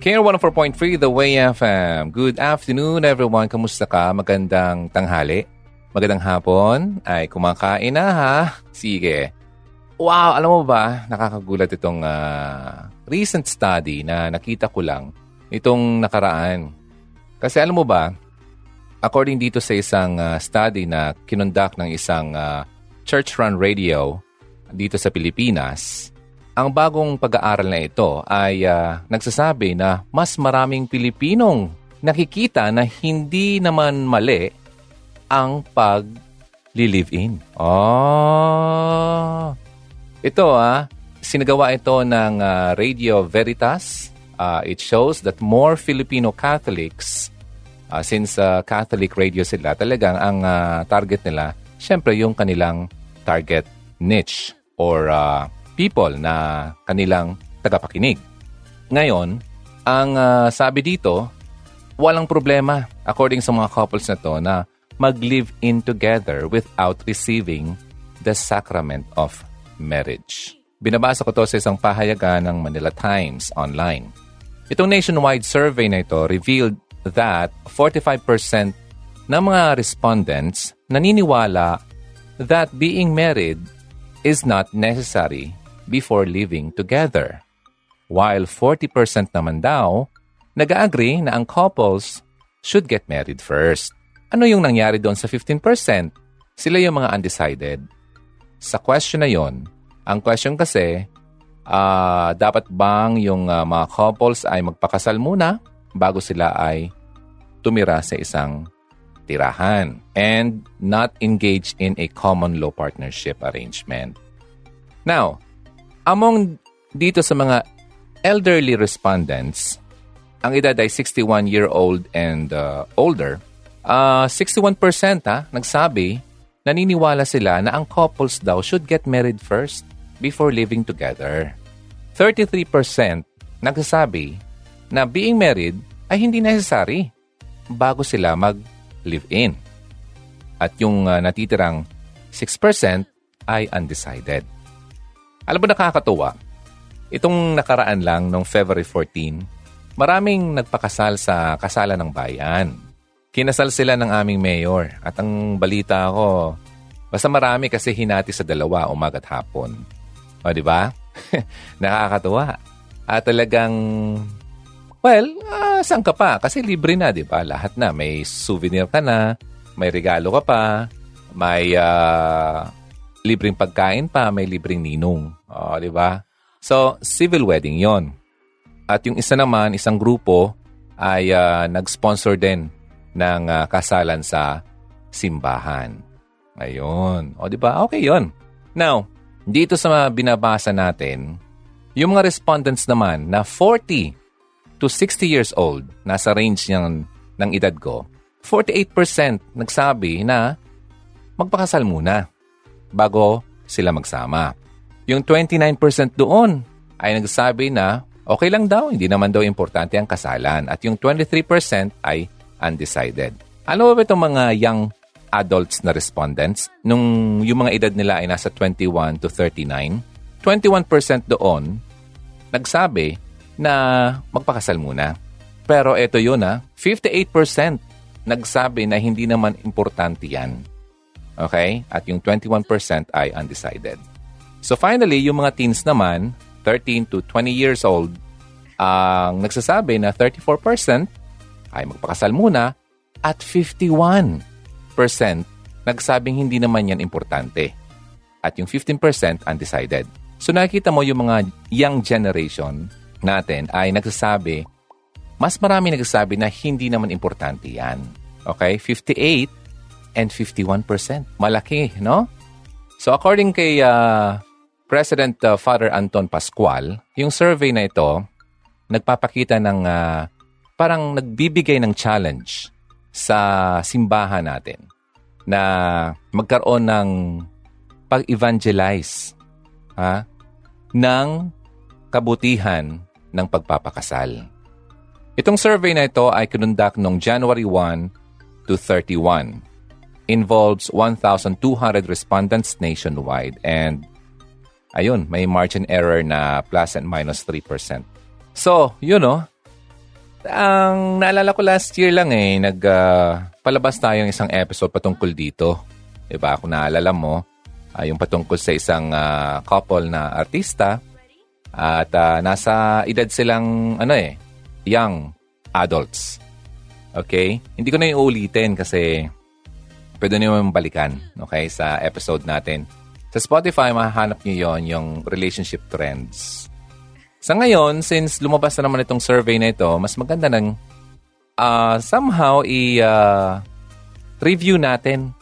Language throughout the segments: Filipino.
Care 104.3 The Way FM. Good afternoon everyone. Kamusta ka? Magandang tanghali. Magandang hapon. Ay, kumakain na ha? Sige. Wow, alam mo ba, nakakagulat itong uh, recent study na nakita ko lang itong nakaraan. Kasi alam mo ba, according dito sa isang uh, study na kinundak ng isang uh, church-run radio dito sa Pilipinas, ang bagong pag-aaral na ito ay uh, nagsasabi na mas maraming Pilipinong nakikita na hindi naman mali ang pag-live-in. Oh! Ito ah, sinagawa ito ng uh, Radio Veritas. Uh, it shows that more Filipino Catholics, uh, since uh, Catholic radio sila, talagang ang uh, target nila, syempre yung kanilang target niche or uh, people na kanilang tagapakinig. Ngayon, ang uh, sabi dito, walang problema according sa mga couples na to na mag-live in together without receiving the sacrament of marriage. Binabasa ko to sa isang pahayagan ng Manila Times online. Itong nationwide survey na ito revealed that 45% ng mga respondents naniniwala that being married is not necessary before living together. While 40% naman daw, nag-agree na ang couples should get married first. Ano yung nangyari doon sa 15%? Sila yung mga undecided. Sa question na yon, ang question kasi, uh, dapat bang yung uh, mga couples ay magpakasal muna bago sila ay tumira sa isang tirahan and not engage in a common law partnership arrangement. Now, Among dito sa mga elderly respondents, ang edad ay 61-year-old and uh, older, uh, 61% ha, nagsabi, naniniwala sila na ang couples daw should get married first before living together. 33% nagsasabi na being married ay hindi necessary bago sila mag-live-in. At yung uh, natitirang 6% ay undecided. Alam mo nakakatuwa, itong nakaraan lang noong February 14, maraming nagpakasal sa kasalan ng bayan. Kinasal sila ng aming mayor at ang balita ko, basta marami kasi hinati sa dalawa umaga at hapon. O, di ba? Nakakatuwa. At talagang, well, uh, saan ka pa? Kasi libre na, di ba? Lahat na. May souvenir ka na, may regalo ka pa, may uh, libreng pagkain pa, may libreng ninong. O, di ba? So, civil wedding yon. At yung isa naman, isang grupo, ay uh, nag-sponsor din ng uh, kasalan sa simbahan. Ayun. O, di ba? Okay yon. Now, dito sa binabasa natin, yung mga respondents naman na 40 to 60 years old, nasa range ng, ng edad ko, 48% nagsabi na magpakasal muna bago sila magsama. Yung 29% doon ay nagsabi na okay lang daw, hindi naman daw importante ang kasalan. At yung 23% ay undecided. Ano ba itong mga young adults na respondents? Nung yung mga edad nila ay nasa 21 to 39, 21% doon nagsabi na magpakasal muna. Pero ito yun ha, 58% nagsabi na hindi naman importante yan. Okay? At yung 21% ay undecided. So finally, yung mga teens naman, 13 to 20 years old, ang nagsasabi na 34% ay magpakasal muna at 51% nagsabing hindi naman yan importante. At yung 15% undecided. So nakikita mo yung mga young generation natin ay nagsasabi, mas marami nagsasabi na hindi naman importante yan. Okay? 58 and 51%. Malaki, no? So according kay uh, President uh, Father Anton Pascual, yung survey na ito nagpapakita ng uh, parang nagbibigay ng challenge sa simbahan natin na magkaroon ng pag-evangelize ha, ng kabutihan ng pagpapakasal. Itong survey na ito ay kinundak noong January 1 to 31 involves 1,200 respondents nationwide and ayun, may margin error na plus and minus 3%. So, you know, Ang naalala ko last year lang eh, nagpalabas uh, tayo ng isang episode patungkol dito. Diba? Kung naalala mo, uh, yung patungkol sa isang uh, couple na artista at uh, nasa edad silang ano eh, young adults. Okay? Hindi ko na yung ulitin kasi pwede nyo yung balikan okay, sa episode natin. Sa Spotify, mahahanap nyo yon yung relationship trends. Sa ngayon, since lumabas na naman itong survey na ito, mas maganda nang uh, somehow i-review uh, natin.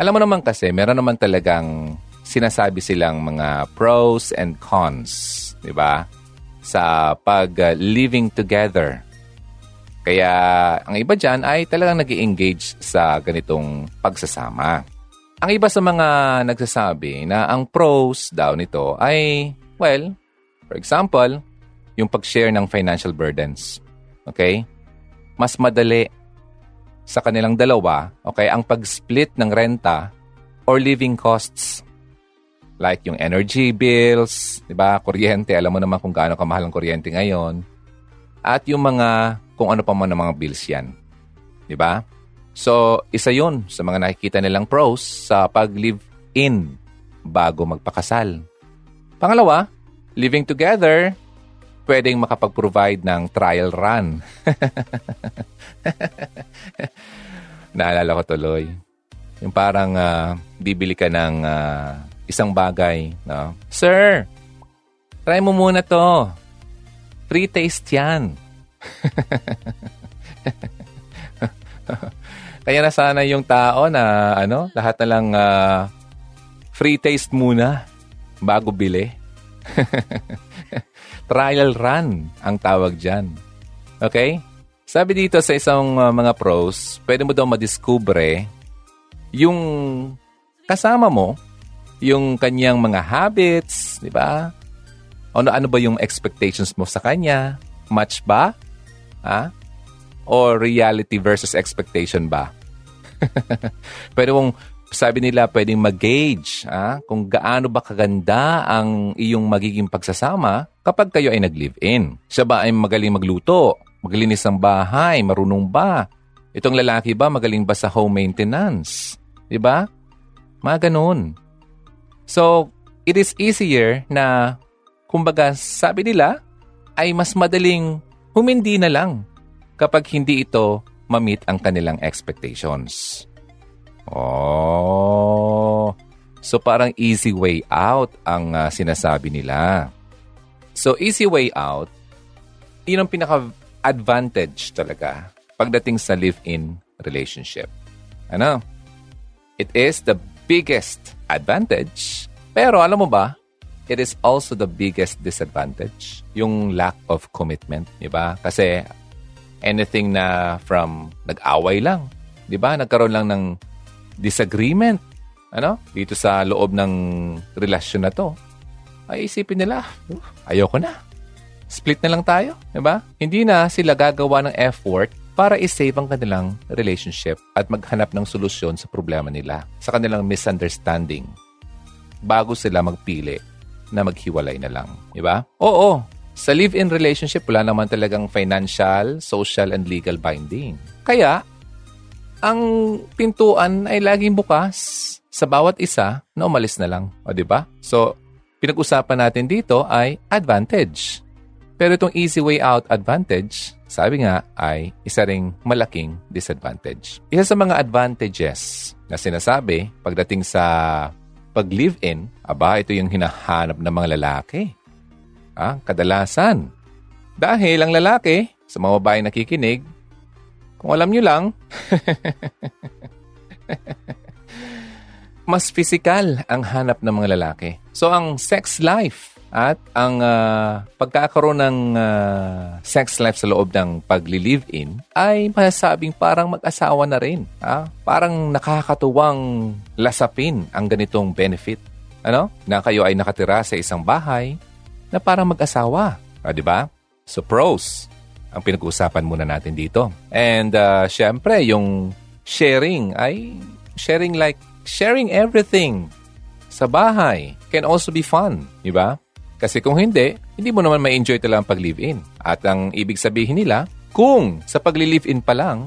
Alam mo naman kasi, meron naman talagang sinasabi silang mga pros and cons, di ba? Sa pag-living uh, together. Kaya ang iba dyan ay talagang nag engage sa ganitong pagsasama. Ang iba sa mga nagsasabi na ang pros daw nito ay, well, For example, yung pag-share ng financial burdens. Okay? Mas madali sa kanilang dalawa, okay, ang pag-split ng renta or living costs. Like yung energy bills, di ba? Kuryente, alam mo naman kung gaano kamahal ang kuryente ngayon. At yung mga, kung ano pa man ng mga bills yan. Di ba? So, isa yun sa mga nakikita nilang pros sa pag-live-in bago magpakasal. Pangalawa, living together, pwedeng makapag-provide ng trial run. Naalala ko tuloy. Yung parang uh, bibili ka ng uh, isang bagay. No? Sir, try mo muna to. Free taste yan. Kaya na sana yung tao na ano, lahat na lang uh, free taste muna bago bili. Trial run ang tawag dyan. Okay? Sabi dito sa isang uh, mga pros, pwede mo daw madiskubre yung kasama mo, yung kanyang mga habits, di ba? Ano, ano ba yung expectations mo sa kanya? Match ba? Ha? Or reality versus expectation ba? pwede mong sabi nila pwedeng mag-gauge ah, kung gaano ba kaganda ang iyong magiging pagsasama kapag kayo ay nag-live-in. Siya ba ay magaling magluto? Maglinis ng bahay? Marunong ba? Itong lalaki ba magaling ba sa home maintenance? Di ba? Mga ganun. So, it is easier na, kumbaga, sabi nila, ay mas madaling humindi na lang kapag hindi ito ma-meet ang kanilang expectations. Oh. So parang easy way out ang uh, sinasabi nila. So easy way out, yun ang pinaka-advantage talaga pagdating sa live-in relationship. Ano? It is the biggest advantage. Pero alam mo ba, it is also the biggest disadvantage. Yung lack of commitment, di ba? Kasi anything na from nag-away lang, di ba? Nagkaroon lang ng disagreement ano, dito sa loob ng relasyon na to, ay isipin nila, ayoko na. Split na lang tayo, di ba? Hindi na sila gagawa ng effort para isave ang kanilang relationship at maghanap ng solusyon sa problema nila, sa kanilang misunderstanding, bago sila magpili na maghiwalay na lang. Di ba? Oo, sa live-in relationship, wala naman talagang financial, social, and legal binding. Kaya, ang pintuan ay laging bukas sa bawat isa na umalis na lang. O, di ba? So, pinag-usapan natin dito ay advantage. Pero itong easy way out advantage, sabi nga ay isa ring malaking disadvantage. Isa sa mga advantages na sinasabi pagdating sa pag-live-in, aba, ito yung hinahanap ng mga lalaki. Ah, kadalasan. Dahil ang lalaki, sa mga babae nakikinig, kung alam nyo lang, mas physical ang hanap ng mga lalaki. So ang sex life at ang uh, pagkakaroon ng uh, sex life sa loob ng pagli-live-in ay masasabing parang mag-asawa na rin. Ah? Parang nakakatuwang lasapin ang ganitong benefit. Ano? Na kayo ay nakatira sa isang bahay na parang mag-asawa. Ah, di ba? So pros, ang pinag-uusapan muna natin dito. And uh, syempre, yung sharing ay sharing like sharing everything sa bahay can also be fun, di ba? Kasi kung hindi, hindi mo naman ma-enjoy talaga ang pag-live-in. At ang ibig sabihin nila, kung sa pagli-live-in pa lang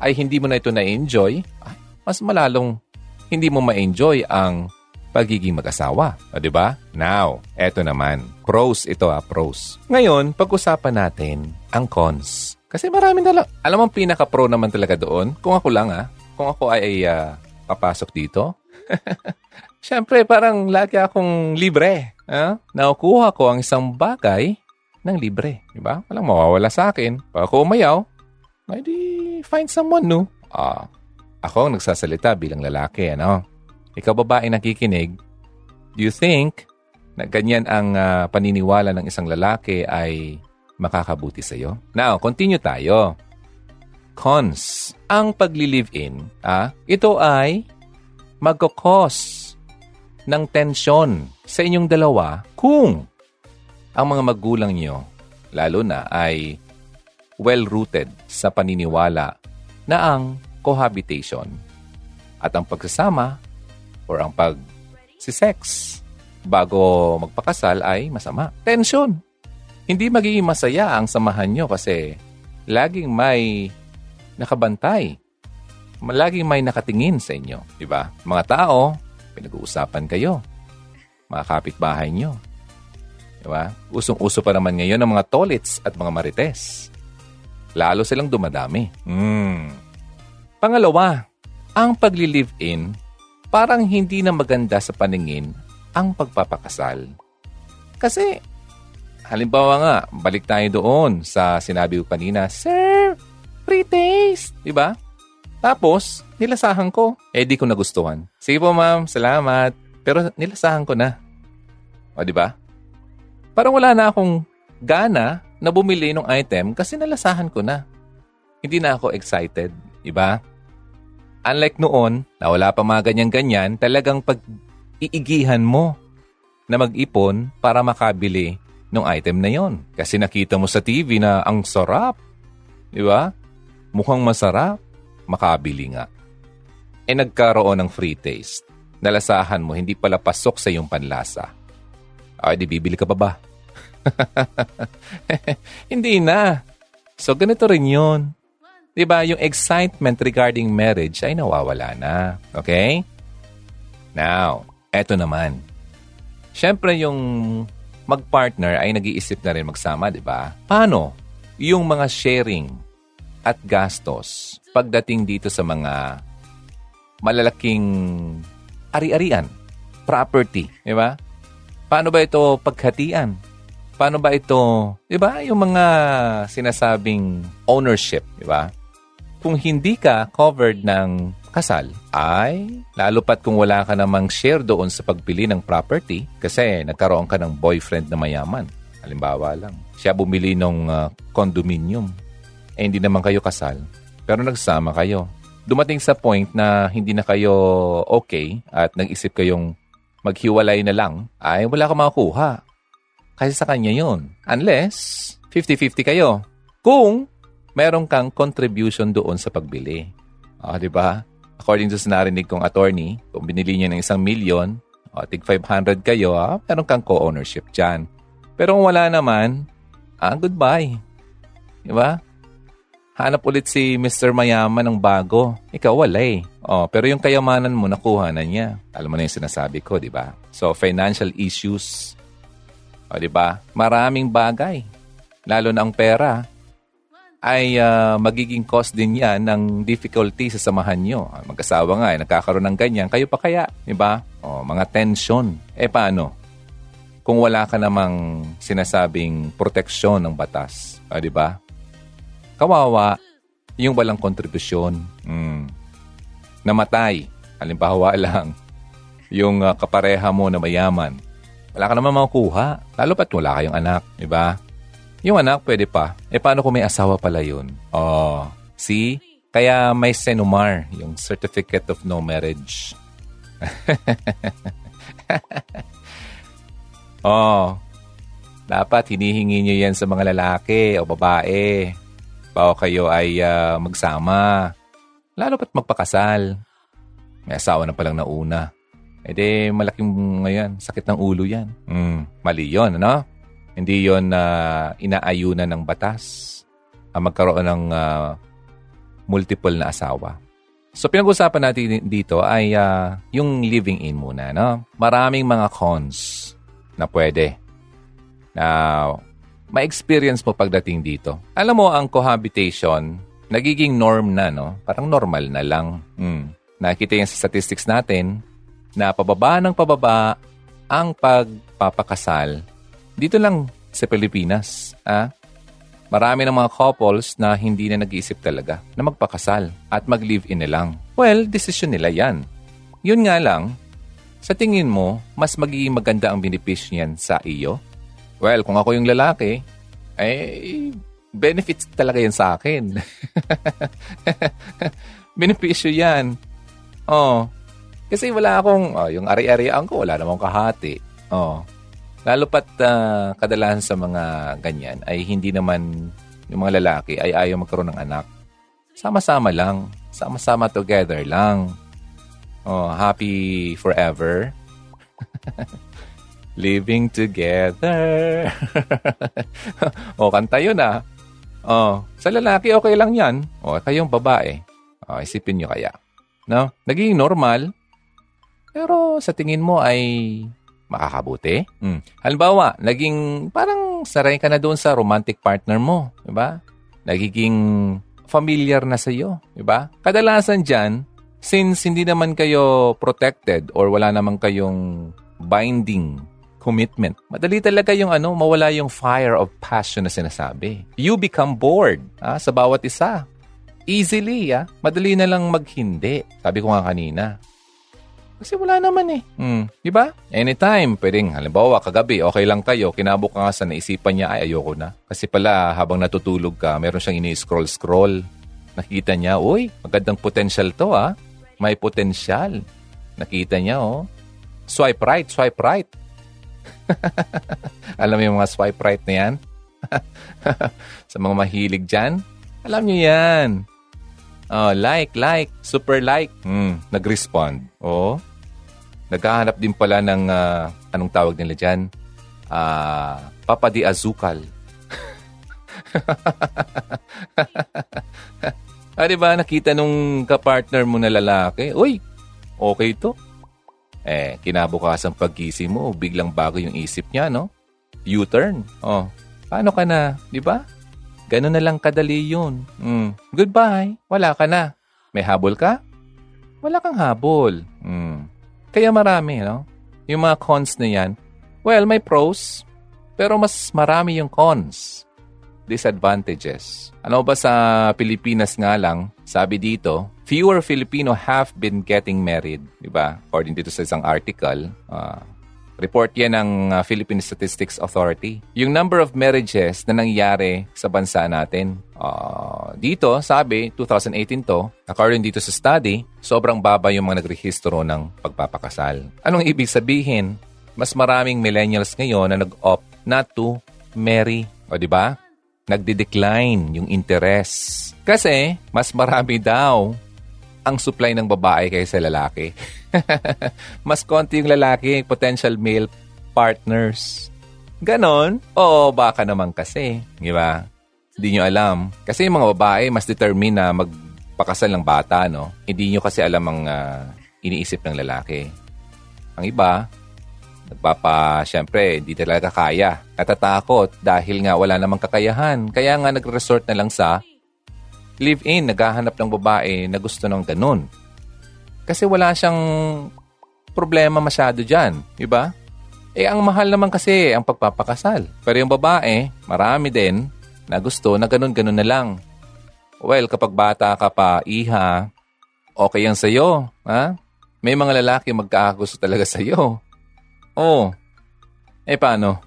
ay hindi mo na ito na-enjoy, ay, mas malalong hindi mo ma-enjoy ang pagiging mag-asawa. O, di ba? Now, eto naman. Pros ito ah, pros. Ngayon, pag-usapan natin ang cons. Kasi marami na lang. Alam mo, pinaka-pro naman talaga doon, kung ako lang ah, kung ako ay uh, papasok dito, Siyempre, parang lagi akong libre. Eh? Nakukuha ko ang isang bagay ng libre. Diba? Walang mawawala sa akin. Pag ako umayaw, ay di find someone no. Ah, ako ang nagsasalita bilang lalaki. Ano? Ikaw babae nakikinig, do you think na ganyan ang uh, paniniwala ng isang lalaki ay makakabuti sa iyo? Now, continue tayo. Cons. Ang pagli-live-in, ah, ito ay magkakos ng tensyon sa inyong dalawa kung ang mga magulang nyo, lalo na, ay well-rooted sa paniniwala na ang cohabitation at ang pagsasama or ang pag si sex bago magpakasal ay masama. Tension. Hindi magiging masaya ang samahan nyo kasi laging may nakabantay laging may nakatingin sa inyo, di ba? Mga tao, pinag-uusapan kayo. Mga kapitbahay nyo. Di ba? Usong-uso pa naman ngayon ang mga tolits at mga marites. Lalo silang dumadami. Hmm. Pangalawa, ang pagli-live-in, parang hindi na maganda sa paningin ang pagpapakasal. Kasi, halimbawa nga, balik tayo doon sa sinabi ko kanina, Sir, free taste, di ba? Tapos, nilasahan ko. Eh, di ko nagustuhan. Sige po, ma'am. Salamat. Pero nilasahan ko na. O, di ba? Parang wala na akong gana na bumili ng item kasi nalasahan ko na. Hindi na ako excited. Di ba? Unlike noon, na wala pa mga ganyan-ganyan, talagang pag-iigihan mo na mag-ipon para makabili ng item na yon. Kasi nakita mo sa TV na ang sarap. Di ba? Mukhang masarap makabili nga. E nagkaroon ng free taste. Nalasahan mo, hindi pala pasok sa iyong panlasa. Ay, di bibili ka pa ba? hindi na. So, ganito rin yun. Diba, yung excitement regarding marriage ay nawawala na. Okay? Now, eto naman. Siyempre, yung mag-partner ay nag-iisip na rin magsama, di ba? Paano? Yung mga sharing at gastos pagdating dito sa mga malalaking ari-arian, property, di ba? Paano ba ito paghatian? Paano ba ito, di ba, yung mga sinasabing ownership, di ba? Kung hindi ka covered ng kasal, ay lalo pat kung wala ka namang share doon sa pagbili ng property kasi nagkaroon ka ng boyfriend na mayaman. Halimbawa lang, siya bumili ng uh, condominium eh hindi naman kayo kasal, pero nagsama kayo. Dumating sa point na hindi na kayo okay at nag-isip kayong maghiwalay na lang, ay wala ka makakuha. Kasi sa kanya yon Unless, 50-50 kayo. Kung meron kang contribution doon sa pagbili. Ah, di ba? According to sa narinig kong attorney, kung binili niya ng isang milyon, o, tig 500 kayo, ah, meron kang co-ownership dyan. Pero kung wala naman, ah, goodbye. Di ba? Hanap ulit si Mr. Mayaman ng bago. Ikaw wala eh. Oh, pero yung kayamanan mo nakuha na niya. Alam mo na yung sinasabi ko, di ba? So, financial issues. O, oh, di ba? Maraming bagay. Lalo na ang pera ay uh, magiging cause din yan ng difficulty sa samahan nyo. Mag-asawa nga, eh, nagkakaroon ng ganyan. Kayo pa kaya, di ba? O, oh, mga tension. Eh, paano? Kung wala ka namang sinasabing proteksyon ng batas. O, di ba? Kawawa, yung walang kontribusyon. Mm. Namatay. Halimbawa lang, yung uh, kapareha mo na mayaman. Wala ka naman makukuha. Lalo pat wala kayong anak, di ba? Yung anak, pwede pa. E paano kung may asawa pala yun? Oh, see? Kaya may Senumar, yung Certificate of No Marriage. oh, dapat hinihingi nyo yan sa mga lalaki o babae o kayo ay uh, magsama. Lalo pat magpakasal. May asawa na palang nauna. E di, malaking ngayon, sakit ng ulo yan. Mm, mali yun, ano? Hindi yon na uh, inaayunan ng batas ang magkaroon ng uh, multiple na asawa. So pinag-usapan natin dito ay uh, yung living in muna. No? Maraming mga cons na pwede na ma-experience mo pagdating dito. Alam mo, ang cohabitation, nagiging norm na, no? Parang normal na lang. Hmm. Nakita yung sa statistics natin na pababa ng pababa ang pagpapakasal dito lang sa Pilipinas. Ah? Marami ng mga couples na hindi na nag-iisip talaga na magpakasal at mag-live-in na lang. Well, desisyon nila yan. Yun nga lang, sa tingin mo, mas magiging maganda ang benepisyo niyan sa iyo? Well, kung ako yung lalaki, ay benefits talaga yan sa akin. benepisyo yan. Oh. Kasi wala akong, oh, yung ari-arian ko, wala namang kahati. Oh. Lalo pat uh, kadalasan sa mga ganyan ay hindi naman yung mga lalaki ay ayaw magkaroon ng anak. Sama-sama lang. Sama-sama together lang. Oh, happy forever. Living together. o, kanta yun ah. Oh, sa lalaki okay lang yan. O, kayong babae. Oh, isipin nyo kaya. No? Naging normal. Pero sa tingin mo ay makakabuti. Mm. Halimbawa, naging parang saray ka na doon sa romantic partner mo, ba? Nagiging familiar na sa iyo, di ba? Kadalasan diyan, since hindi naman kayo protected or wala naman kayong binding commitment. Madali talaga yung ano, mawala yung fire of passion na sinasabi. You become bored ah, sa bawat isa. Easily, ah. Madali na lang maghindi. Sabi ko nga kanina, kasi wala naman eh. Hmm. Di ba? Anytime, pwedeng, halimbawa, kagabi, okay lang kayo, kinabukasan, naisipan niya, ay, ayoko na. Kasi pala, habang natutulog ka, meron siyang ini-scroll-scroll. Nakita niya, uy, magandang potential to ah. May potential. Nakita niya, oh. Swipe right, swipe right. Alam mo yung mga swipe right na yan? Sa mga mahilig dyan? Alam niyo yan. Oh, like, like, super like. Hmm, nag-respond. Oh, naghahanap din pala ng, uh, anong tawag nila dyan? Uh, Papa di Azukal. ah, di ba? Nakita nung kapartner mo na lalaki, Uy, okay to. Eh, kinabukasan paggising mo, biglang bago yung isip niya, no? U-turn. Oh, paano ka na? Di ba? Ganun na lang kadali yun. Mm. Goodbye. Wala ka na. May habol ka? Wala kang habol. Mm. Kaya marami, no? Yung mga cons na yan, well, may pros, pero mas marami yung cons. Disadvantages. Ano ba sa Pilipinas nga lang, sabi dito, fewer Filipino have been getting married. Diba? According dito sa isang article, uh, Report yan ng uh, Philippine Statistics Authority. Yung number of marriages na nangyari sa bansa natin. Uh, dito, sabi, 2018 to, according dito sa study, sobrang baba yung mga nagrehistro ng pagpapakasal. Anong ibig sabihin? Mas maraming millennials ngayon na nag-opt not to marry. O di ba? Nagde-decline yung interest. Kasi, mas marami daw ang supply ng babae kaysa lalaki. Mas konti yung lalaki, potential male partners. Ganon? Oo, baka naman kasi. Di ba? Hindi nyo alam. Kasi yung mga babae, mas determined na magpakasal ng bata, no? Hindi nyo kasi alam ang uh, iniisip ng lalaki. Ang iba, nagpapa, syempre, hindi talaga kaya. Natatakot dahil nga wala namang kakayahan. Kaya nga nagre-resort na lang sa live-in, naghahanap ng babae na gusto ng ganun. Kasi wala siyang problema masyado dyan, di ba? Eh, ang mahal naman kasi ang pagpapakasal. Pero yung babae, marami din na gusto na ganun-ganun na lang. Well, kapag bata ka pa, iha, okay yan sa'yo. Ha? May mga lalaki magkakagusto talaga sa'yo. Oh, eh paano?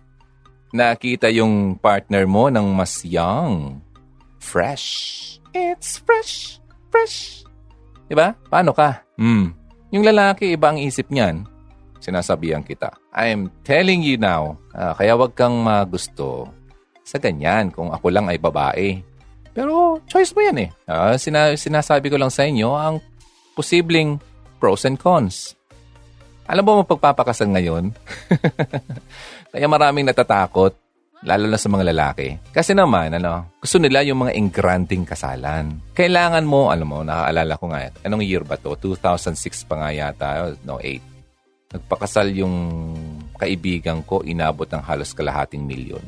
Nakita yung partner mo ng mas young, fresh, It's fresh, fresh. Diba? Paano ka? Hmm. Yung lalaki, iba ang isip niyan. Sinasabihan kita. I'm telling you now, uh, kaya wag kang magusto sa ganyan kung ako lang ay babae. Pero choice mo yan eh. Uh, sina- sinasabi ko lang sa inyo ang posibleng pros and cons. Alam mo mapagpapakasal ngayon? Kaya maraming natatakot, lalo na sa mga lalaki. Kasi naman, ano, gusto nila yung mga engranting kasalan. Kailangan mo, alam mo, nakaalala ko nga, anong year ba to? 2006 pa nga yata, no, 8. Nagpakasal yung kaibigan ko, inabot ng halos kalahating milyon.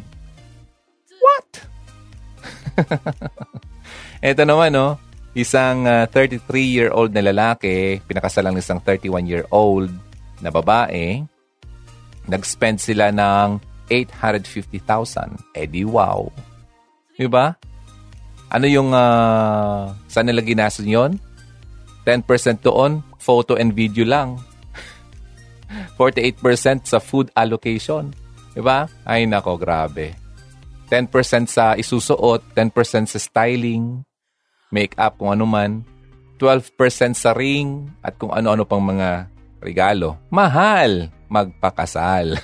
What? Ito naman, no, isang uh, ah, 33-year-old na lalaki, pinakasalan ng isang 31-year-old na babae, nag-spend sila ng 850,000. Eh di wow. Diba? Ano yung, uh, saan nila ginastos yun? 10% doon, photo and video lang. 48% sa food allocation. Diba? Ay nako, grabe. 10% sa isusuot, 10% sa styling, make-up kung ano man, 12% sa ring, at kung ano-ano pang mga regalo. Mahal magpakasal.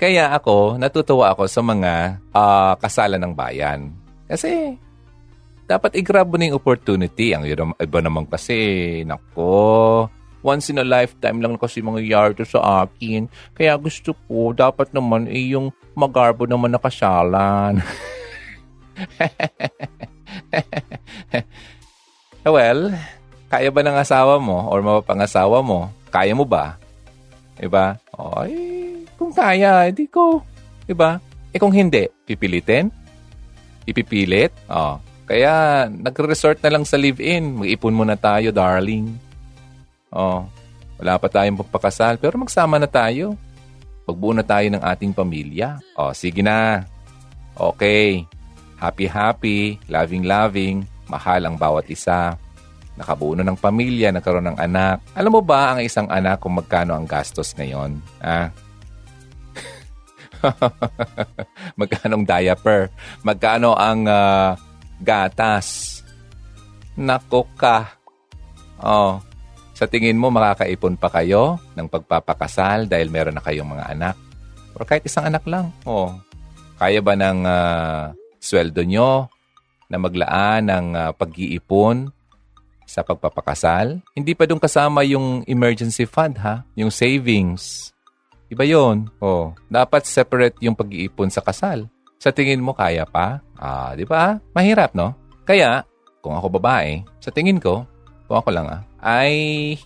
Kaya ako, natutuwa ako sa mga uh, kasalan ng bayan. Kasi dapat i-grab mo na yung opportunity. Ang iba naman kasi, nako, once in a lifetime lang kasi mga yardo sa akin. Kaya gusto ko, dapat naman eh, yung magarbo naman na kasalan. well, kaya ba ng asawa mo or mapapangasawa mo? Kaya mo ba? Diba? Ay, kung kaya, hindi ko. Diba? Eh kung hindi, pipilitin? Ipipilit? Oh. Kaya nagre-resort na lang sa live-in. Mag-ipon muna tayo, darling. Oh. Wala pa tayong pagpakasal, pero magsama na tayo. Pagbuo na tayo ng ating pamilya. Oh, sige na. Okay. Happy-happy, loving-loving, mahal ang bawat isa nakabuo ng pamilya, nagkaroon ng anak. Alam mo ba ang isang anak kung magkano ang gastos ngayon? Ah? magkano ang diaper? Magkano ang uh, gatas? Nako ka. Oh, sa tingin mo makakaipon pa kayo ng pagpapakasal dahil meron na kayong mga anak? O kahit isang anak lang. Oh, kaya ba ng uh, sweldo nyo na maglaan ng uh, pag-iipon sa pagpapakasal. Hindi pa doon kasama yung emergency fund ha, yung savings. Iba yon. Oh, dapat separate yung pag-iipon sa kasal. Sa tingin mo kaya pa? Ah, di ba? Mahirap, no? Kaya, kung ako babae, sa tingin ko, kung ako lang ah, ay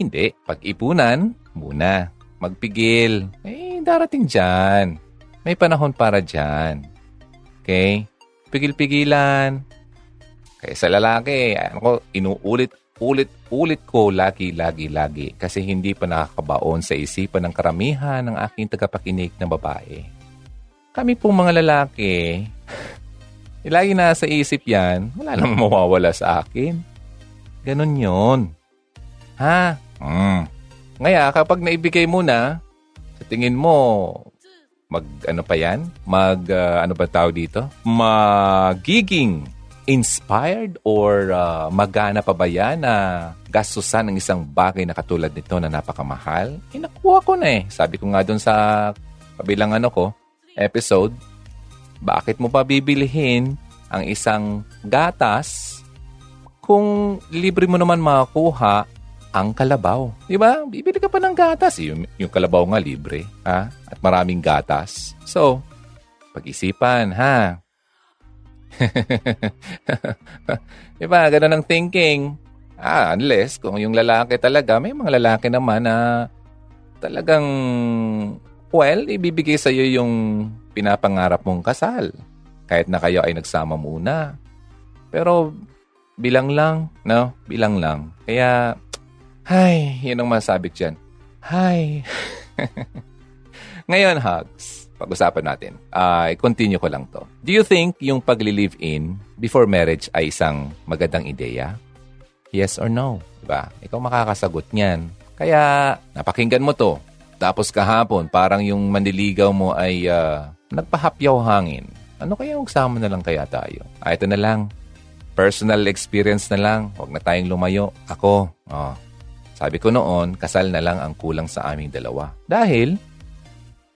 hindi. Pag-ipunan, muna. Magpigil. Eh, darating dyan. May panahon para dyan. Okay? Pigil-pigilan. Kaya sa lalaki, ano ko, inuulit ulit-ulit ko lagi, lagi, lagi kasi hindi pa nakakabaon sa isipan ng karamihan ng aking tagapakinig na babae. Kami pong mga lalaki, lagi na sa isip yan, wala namang mawawala sa akin. Ganon yon. Ha? Mm. Ngaya, kapag naibigay mo na, sa tingin mo, mag ano pa yan? Mag uh, ano ba tao dito? Magiging inspired or uh, magana pa ba yan na gastusan ng isang bagay na katulad nito na napakamahal? Eh, nakuha ko na eh. Sabi ko nga doon sa kabilang ano ko, episode, bakit mo pa bibilihin ang isang gatas kung libre mo naman makakuha ang kalabaw. Di ba? Bibili ka pa ng gatas. Yung, yung kalabaw nga libre. Ha? At maraming gatas. So, pag-isipan, ha? diba? Ganun ang thinking. Ah, unless kung yung lalaki talaga, may mga lalaki naman na talagang, well, ibibigay sa iyo yung pinapangarap mong kasal. Kahit na kayo ay nagsama muna. Pero bilang lang, no? Bilang lang. Kaya, ay, yun ang masabi ko dyan. Hi. Ngayon, hugs pag-usapan natin. Uh, continue ko lang to. Do you think yung pagli-live-in before marriage ay isang magandang ideya? Yes or no? Diba? Ikaw makakasagot niyan. Kaya, napakinggan mo to. Tapos kahapon, parang yung manliligaw mo ay uh, nagpahapyaw hangin. Ano kaya magsama na lang kaya tayo? Ah, ito na lang. Personal experience na lang. Huwag na tayong lumayo. Ako, oh, sabi ko noon, kasal na lang ang kulang sa aming dalawa. Dahil,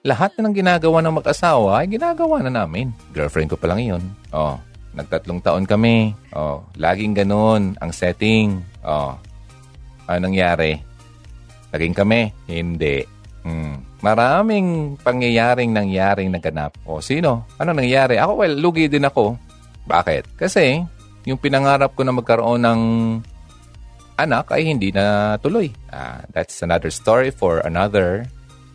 lahat na ng ginagawa ng mag-asawa ay ginagawa na namin. Girlfriend ko pa lang yun. Oh, nagtatlong taon kami. Oh, laging ganun ang setting. Oh, anong nangyari? Naging kami? Hindi. Hmm. Maraming pangyayaring nangyaring naganap. O sino? Ano nangyari? Ako, well, lugi din ako. Bakit? Kasi yung pinangarap ko na magkaroon ng anak ay hindi na tuloy. Uh, that's another story for another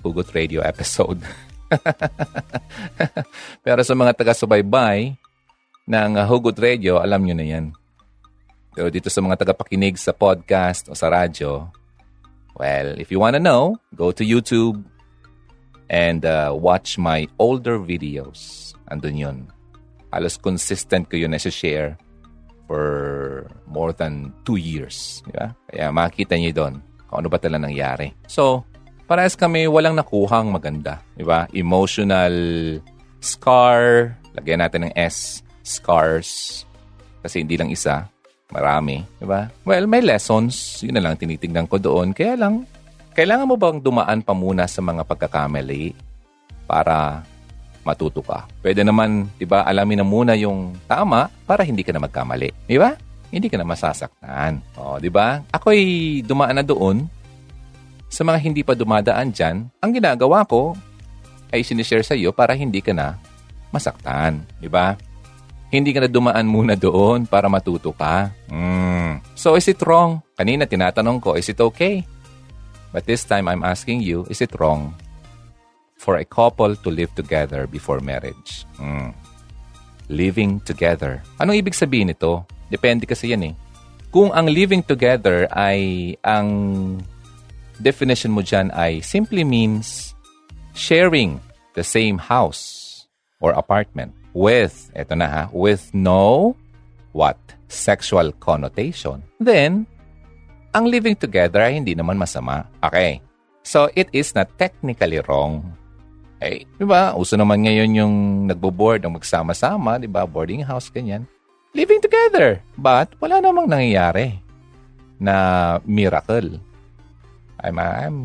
Hugot Radio episode. Pero sa mga taga-subaybay ng Hugot Radio, alam nyo na yan. Pero dito sa mga tagapakinig sa podcast o sa radyo, well, if you wanna know, go to YouTube and uh, watch my older videos. Andun yun. Halos consistent ko yun na share for more than two years. Di ba? Kaya makikita niyo doon kung ano ba talaga nangyari. So, parehas kami walang nakuhang maganda. Di ba? Emotional scar. Lagyan natin ng S. Scars. Kasi hindi lang isa. Marami, di ba? Well, may lessons. Yun na lang tinitingnan ko doon. Kaya lang, kailangan mo bang dumaan pa muna sa mga pagkakamali para matuto ka? Pwede naman, di ba, alamin na muna yung tama para hindi ka na magkamali. Di ba? Hindi ka na masasaktan. O, di ba? Ako'y dumaan na doon. Sa mga hindi pa dumadaan dyan, ang ginagawa ko ay sinishare sa iyo para hindi ka na masaktan. Di ba? Hindi ka na dumaan muna doon para matuto ka. Mm. So is it wrong? Kanina tinatanong ko, is it okay? But this time I'm asking you, is it wrong for a couple to live together before marriage? Mm. Living together. Anong ibig sabihin nito? Depende kasi yan eh. Kung ang living together ay ang definition mo dyan ay simply means sharing the same house or apartment with, eto na ha, with no, what? Sexual connotation. Then, ang living together ay hindi naman masama. Okay. So, it is not technically wrong. Eh, di ba? Uso naman ngayon yung nagbo-board, ang magsama-sama, di ba? Boarding house, ganyan. Living together. But, wala namang nangyayari na miracle. I'm, I'm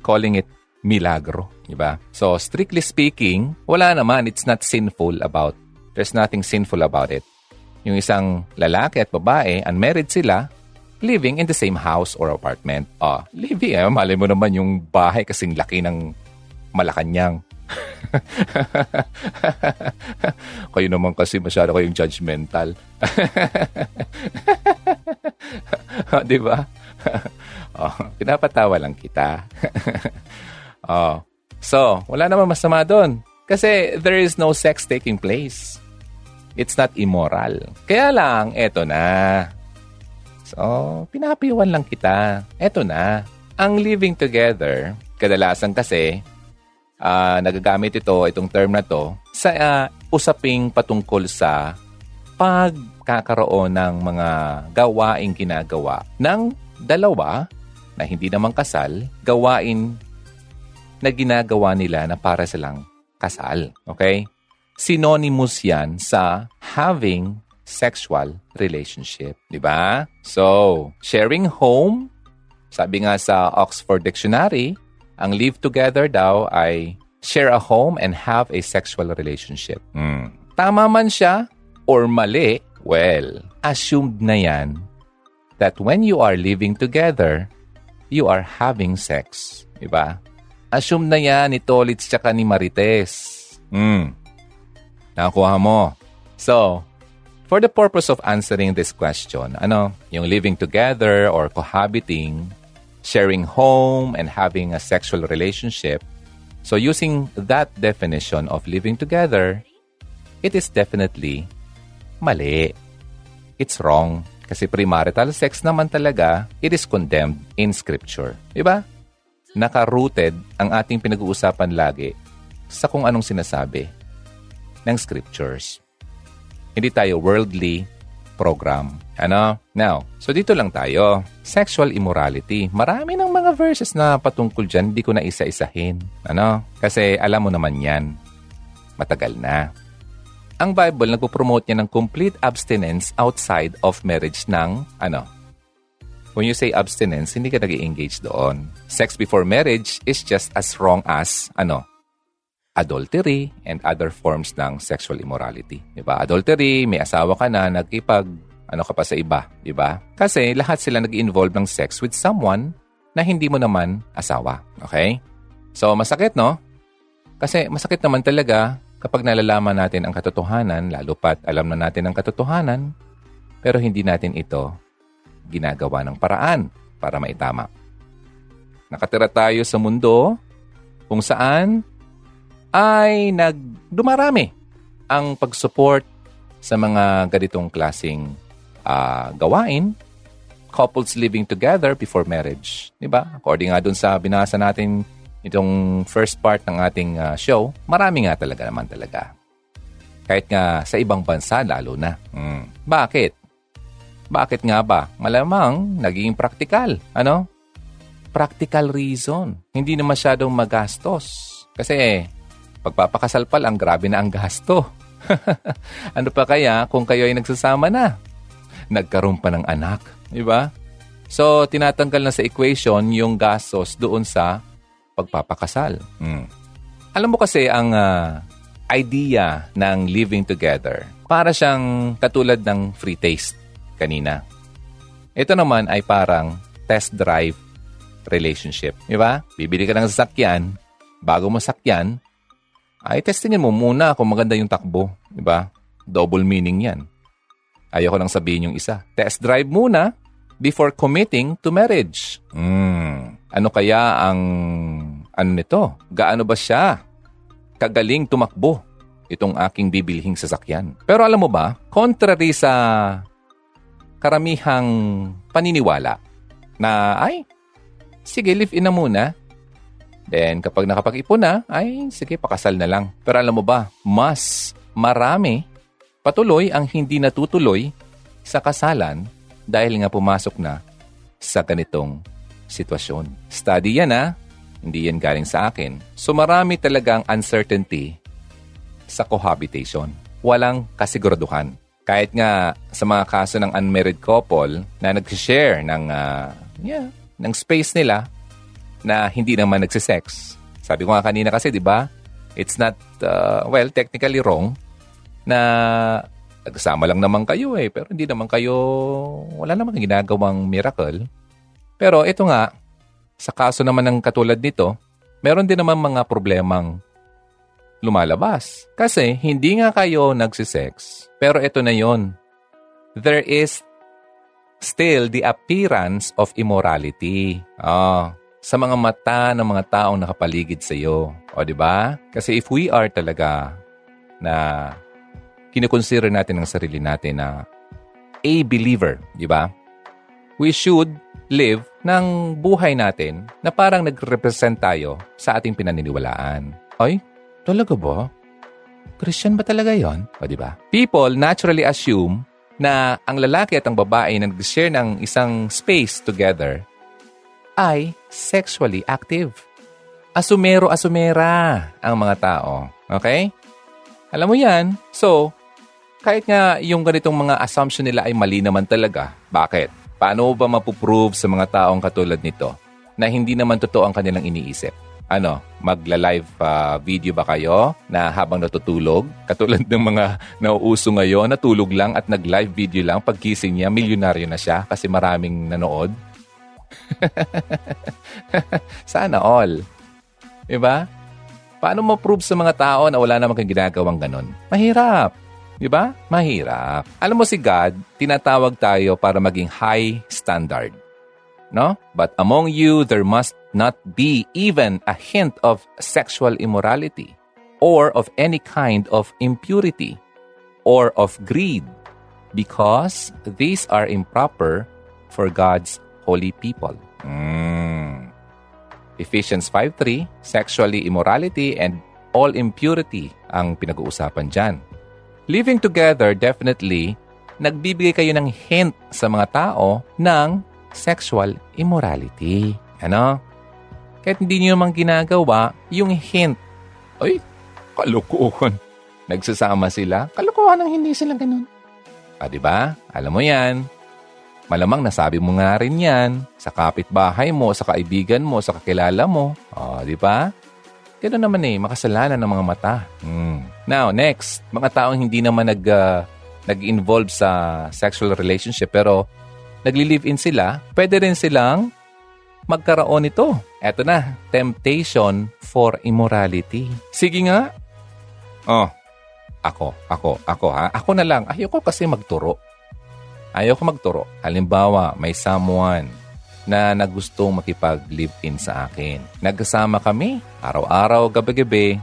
calling it milagro, di ba? So, strictly speaking, wala naman, it's not sinful about, there's nothing sinful about it. Yung isang lalaki at babae, unmarried sila, living in the same house or apartment. Ah, living, eh, malay mo naman yung bahay kasing laki ng Malacanang. kayo naman kasi masyado kayong judgmental. di ba? oh, pinapatawa lang kita. Oh. So, wala naman masama doon. Kasi there is no sex taking place. It's not immoral. Kaya lang, eto na. So, pinapiwan lang kita. Eto na. Ang living together, kadalasan kasi, uh, nagagamit ito, itong term na to, sa uh, usaping patungkol sa pagkakaroon ng mga gawaing ginagawa ng dalawa na hindi naman kasal, gawain na ginagawa nila na para silang kasal. Okay? Synonymous yan sa having sexual relationship. Di ba? So, sharing home, sabi nga sa Oxford Dictionary, ang live together daw ay share a home and have a sexual relationship. Hmm. Tama man siya or mali, well, assumed na yan that when you are living together, you are having sex. Diba? Assume na yan ni Tolitz tsaka ni Marites. Hmm. Nakakuha mo. So, for the purpose of answering this question, ano, yung living together or cohabiting, sharing home and having a sexual relationship, so using that definition of living together, it is definitely mali. It's wrong. Kasi premarital sex naman talaga, it is condemned in Scripture. Diba? naka-rooted ang ating pinag-uusapan lagi sa kung anong sinasabi ng scriptures. Hindi tayo worldly program. Ano? Now, so dito lang tayo. Sexual immorality. Marami ng mga verses na patungkol dyan, hindi ko na isa-isahin. Ano? Kasi alam mo naman yan. Matagal na. Ang Bible nagpo-promote niya ng complete abstinence outside of marriage ng ano? When you say abstinence, hindi ka nag engage doon. Sex before marriage is just as wrong as, ano, adultery and other forms ng sexual immorality. Diba? Adultery, may asawa ka na, nagkipag, ano ka pa sa iba. Diba? Kasi lahat sila nag-involve ng sex with someone na hindi mo naman asawa. Okay? So, masakit, no? Kasi masakit naman talaga kapag nalalaman natin ang katotohanan, lalo pat alam na natin ang katotohanan, pero hindi natin ito ginagawa ng paraan para maitama. Nakatira tayo sa mundo kung saan ay nagdumarami ang pag-support sa mga ganitong klasing uh, gawain, couples living together before marriage. Di ba? According nga dun sa binasa natin itong first part ng ating uh, show, marami nga talaga naman talaga. Kahit nga sa ibang bansa lalo na. Hmm. Bakit? Bakit nga ba? Malamang naging praktikal. Ano? Practical reason. Hindi na masyadong magastos. Kasi pagpapakasal pa lang, grabe na ang gasto. ano pa kaya kung kayo ay nagsasama na? Nagkaroon pa ng anak, di ba? So, tinatanggal na sa equation yung gastos doon sa pagpapakasal. Hmm. Alam mo kasi ang uh, idea ng living together, para siyang katulad ng free taste kanina. Ito naman ay parang test drive relationship. Di ba? Bibili ka ng sasakyan, bago mo sakyan, ay testingin mo muna kung maganda yung takbo. Di ba? Double meaning yan. Ayoko lang sabihin yung isa. Test drive muna before committing to marriage. Hmm. Ano kaya ang ano nito? Gaano ba siya kagaling tumakbo itong aking bibilhing sasakyan? Pero alam mo ba, contrary sa karamihang paniniwala na ay, sige, live-in na muna Then kapag nakapag-ipon na, ay sige, pakasal na lang. Pero alam mo ba, mas marami patuloy ang hindi natutuloy sa kasalan dahil nga pumasok na sa ganitong sitwasyon. Study yan ha, hindi yan galing sa akin. So marami talagang uncertainty sa cohabitation. Walang kasiguraduhan. Kahit nga sa mga kaso ng unmarried couple na nag-share ng, uh, yeah, ng space nila, na hindi naman nagsisex. Sabi ko nga kanina kasi, di ba? It's not, uh, well, technically wrong na nagsama lang naman kayo eh. Pero hindi naman kayo, wala naman ginagawang miracle. Pero ito nga, sa kaso naman ng katulad nito, meron din naman mga problemang lumalabas. Kasi hindi nga kayo nagsisex. Pero ito na yon. There is still the appearance of immorality. Oh, sa mga mata ng mga taong nakapaligid sa iyo. O di ba? Kasi if we are talaga na kinukonsider natin ang sarili natin na a believer, di ba? We should live ng buhay natin na parang nag-represent tayo sa ating pinaniniwalaan. Ay, talaga ba? Christian ba talaga yon? O di ba? People naturally assume na ang lalaki at ang babae na nag-share ng isang space together ay sexually active. Asumero-asumera ang mga tao. Okay? Alam mo yan? So, kahit nga yung ganitong mga assumption nila ay mali naman talaga, bakit? Paano ba mapuprove sa mga taong katulad nito na hindi naman totoo ang kanilang iniisip? Ano, magla-live uh, video ba kayo na habang natutulog? Katulad ng mga nauuso ngayon, natulog lang at nag-live video lang. Pagkising niya, milyonaryo na siya kasi maraming nanood. Sana all. Diba? Paano mo prove sa mga tao na wala namang ginagawang ganon? Mahirap. Diba? Mahirap. Alam mo si God, tinatawag tayo para maging high standard. No? But among you, there must not be even a hint of sexual immorality or of any kind of impurity or of greed because these are improper for God's holy people. Mm. Ephesians 5.3, sexually immorality and all impurity ang pinag-uusapan dyan. Living together, definitely, nagbibigay kayo ng hint sa mga tao ng sexual immorality. Ano? Kahit hindi nyo naman ginagawa, yung hint, ay, kalukuhan. Nagsasama sila, kalukuhan ang hindi sila ganun. Ah, di ba? Alam mo yan. Malamang nasabi mo nga rin yan sa kapitbahay mo, sa kaibigan mo, sa kakilala mo. O, oh, di ba? Ganun naman eh, makasalanan ng mga mata. Hmm. Now, next, mga taong hindi naman nag, uh, nag-involve sa sexual relationship pero nagli-live-in sila, pwede rin silang magkaroon ito. Eto na, temptation for immorality. Sige nga. Oh, ako, ako, ako ha. Ako na lang. Ayoko kasi magturo. Ayoko magturo. Halimbawa, may someone na nagustong makipag-live-in sa akin. Nagkasama kami, araw-araw, gabi-gabi,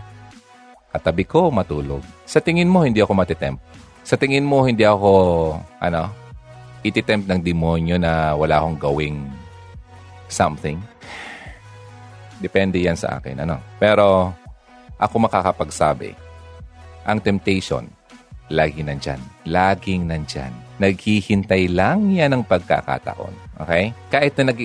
katabi ko matulog. Sa tingin mo, hindi ako matitempt. Sa tingin mo, hindi ako, ano, ititempt ng demonyo na wala akong gawing something. Depende yan sa akin, ano. Pero, ako makakapagsabi, ang temptation, lagi nandyan. Laging nandyan. Naghihintay lang yan ng pagkakataon. Okay? Kahit na nag,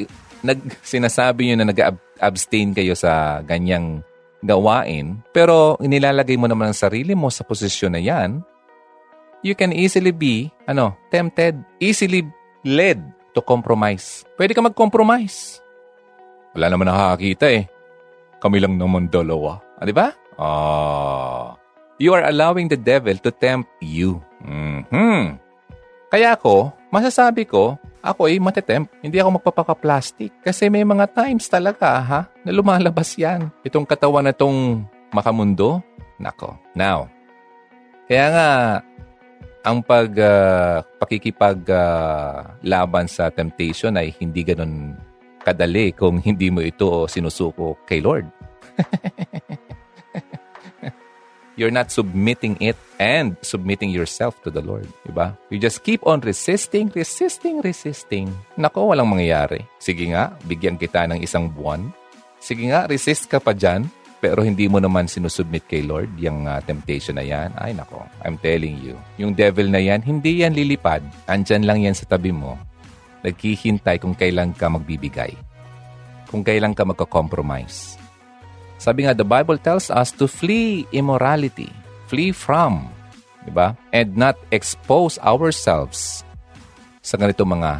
nag, sinasabi nyo na nag-abstain kayo sa ganyang gawain, pero inilalagay mo naman ang sarili mo sa posisyon na yan, you can easily be, ano, tempted, easily led to compromise. Pwede ka mag-compromise. Wala naman nakakakita eh. Kami lang naman dalawa. Ah, di ba? Ah. You are allowing the devil to tempt you. Mm-hmm. Kaya ako, masasabi ko, ako ay matetempt. Hindi ako magpapaka-plastic. Kasi may mga times talaga, ha, na lumalabas yan. Itong katawan na itong makamundo. Nako. Now, kaya nga, ang pag uh, pakikipag uh, laban sa temptation ay hindi ganun kadali kung hindi mo ito sinusuko kay Lord. You're not submitting it and submitting yourself to the Lord. Diba? You just keep on resisting, resisting, resisting. Nako, walang mangyayari. Sige nga, bigyan kita ng isang buwan. Sige nga, resist ka pa dyan pero hindi mo naman sinusubmit kay Lord yung uh, temptation na yan, ay nako, I'm telling you, yung devil na yan, hindi yan lilipad. Andyan lang yan sa tabi mo. Naghihintay kung kailan ka magbibigay. Kung kailan ka magka-compromise. Sabi nga, the Bible tells us to flee immorality. Flee from. Diba? And not expose ourselves sa ganito mga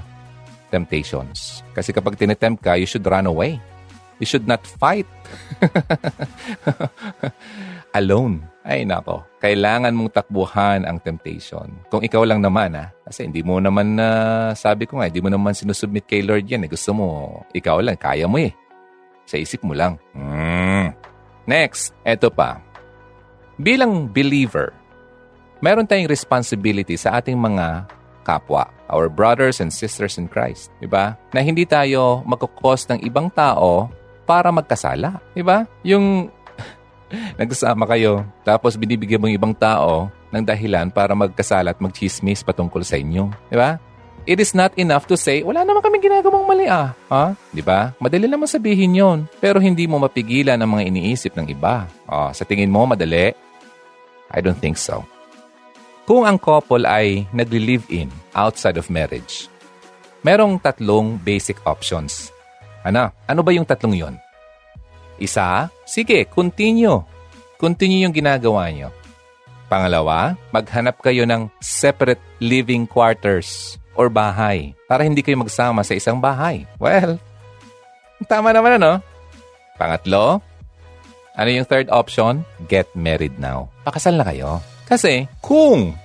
temptations. Kasi kapag tinetempt ka, you should run away. You should not fight alone. Ay nako, kailangan mong takbuhan ang temptation. Kung ikaw lang naman ha, kasi hindi mo naman na, uh, sabi ko nga, hindi mo naman sinusubmit kay Lord yan. Eh. Gusto mo, ikaw lang, kaya mo eh. Sa isip mo lang. Mm. Next, eto pa. Bilang believer, meron tayong responsibility sa ating mga kapwa, our brothers and sisters in Christ. Diba? Na hindi tayo magkukos ng ibang tao para magkasala. Di ba? Yung nagsasama kayo, tapos binibigyan mo ibang tao ng dahilan para magkasala at magchismis patungkol sa inyo. Di ba? It is not enough to say, wala naman kami ginagawang mali ah. Ha? Di ba? Madali naman sabihin yon, pero hindi mo mapigilan ang mga iniisip ng iba. Oh, sa tingin mo, madali? I don't think so. Kung ang couple ay nagli-live-in outside of marriage, merong tatlong basic options ano? Ano ba yung tatlong yon? Isa, sige, continue. Continue yung ginagawa nyo. Pangalawa, maghanap kayo ng separate living quarters or bahay para hindi kayo magsama sa isang bahay. Well, tama naman ano? Pangatlo, ano yung third option? Get married now. Pakasal na kayo. Kasi kung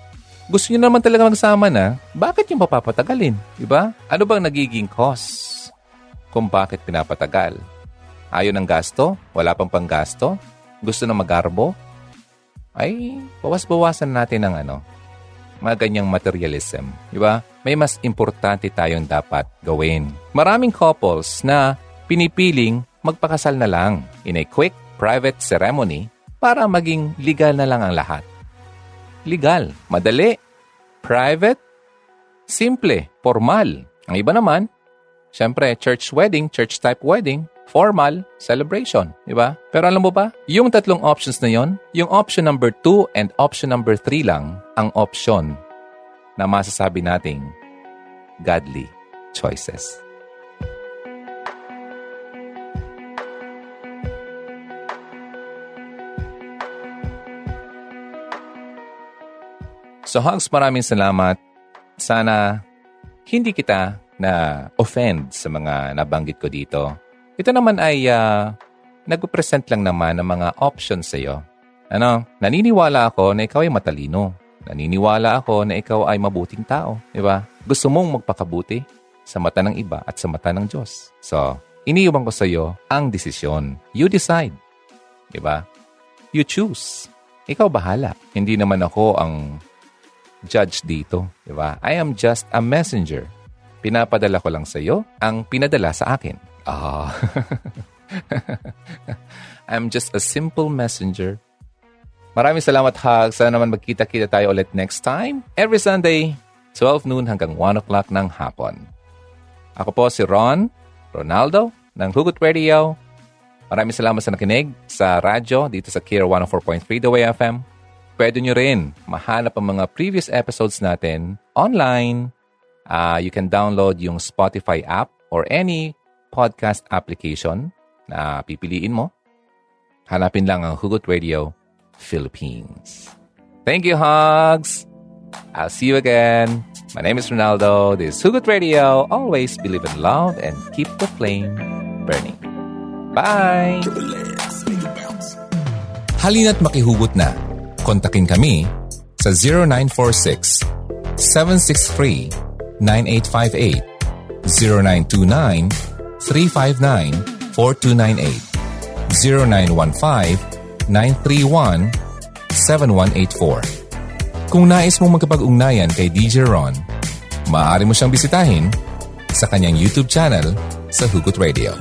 gusto niyo naman talaga magsama na, bakit yung papapatagalin? Diba? Ano bang nagiging cause? kung bakit pinapatagal. Ayaw ng gasto? Wala pang panggasto? Gusto na magarbo? Ay, bawas-bawasan natin ng ano, mga ganyang materialism. Di ba? May mas importante tayong dapat gawin. Maraming couples na pinipiling magpakasal na lang in a quick private ceremony para maging legal na lang ang lahat. Legal, madali, private, simple, formal. Ang iba naman, Siyempre, church wedding, church type wedding, formal celebration, di ba? Pero alam mo ba, yung tatlong options na yon, yung option number 2 and option number 3 lang ang option na masasabi nating godly choices. So Hugs, maraming salamat. Sana hindi kita na offend sa mga nabanggit ko dito. Ito naman ay uh, nagpo-present lang naman ng mga options sa iyo. Ano, naniniwala ako na ikaw ay matalino. Naniniwala ako na ikaw ay mabuting tao. Di ba? Gusto mong magpakabuti sa mata ng iba at sa mata ng Diyos. So, iniiwan ko sa iyo ang desisyon. You decide. Di ba? You choose. Ikaw bahala. Hindi naman ako ang judge dito. Di ba? I am just a messenger. Pinapadala ko lang sa iyo ang pinadala sa akin. Ah. I'm just a simple messenger. Maraming salamat, Hag. Sana naman magkita-kita tayo ulit next time. Every Sunday, 12 noon hanggang 1 o'clock ng hapon. Ako po si Ron Ronaldo ng Hugot Radio. Maraming salamat sa nakinig sa radyo dito sa Kira 104.3 The Way FM. Pwede nyo rin mahanap ang mga previous episodes natin online. Uh, you can download yung Spotify app or any podcast application na pipiliin mo. Hanapin lang ang Hugot Radio Philippines. Thank you, Hogs! I'll see you again. My name is Ronaldo. This is Hugot Radio. Always believe in love and keep the flame burning. Bye! Halina't makihugot na. Kontakin kami sa 0946 763 9858 0929 359 4298 0915 931 7184 Kung nais mong magkapag-ugnayan kay DJ Ron, maaari mo siyang bisitahin sa kanyang YouTube channel sa Hugot Radio.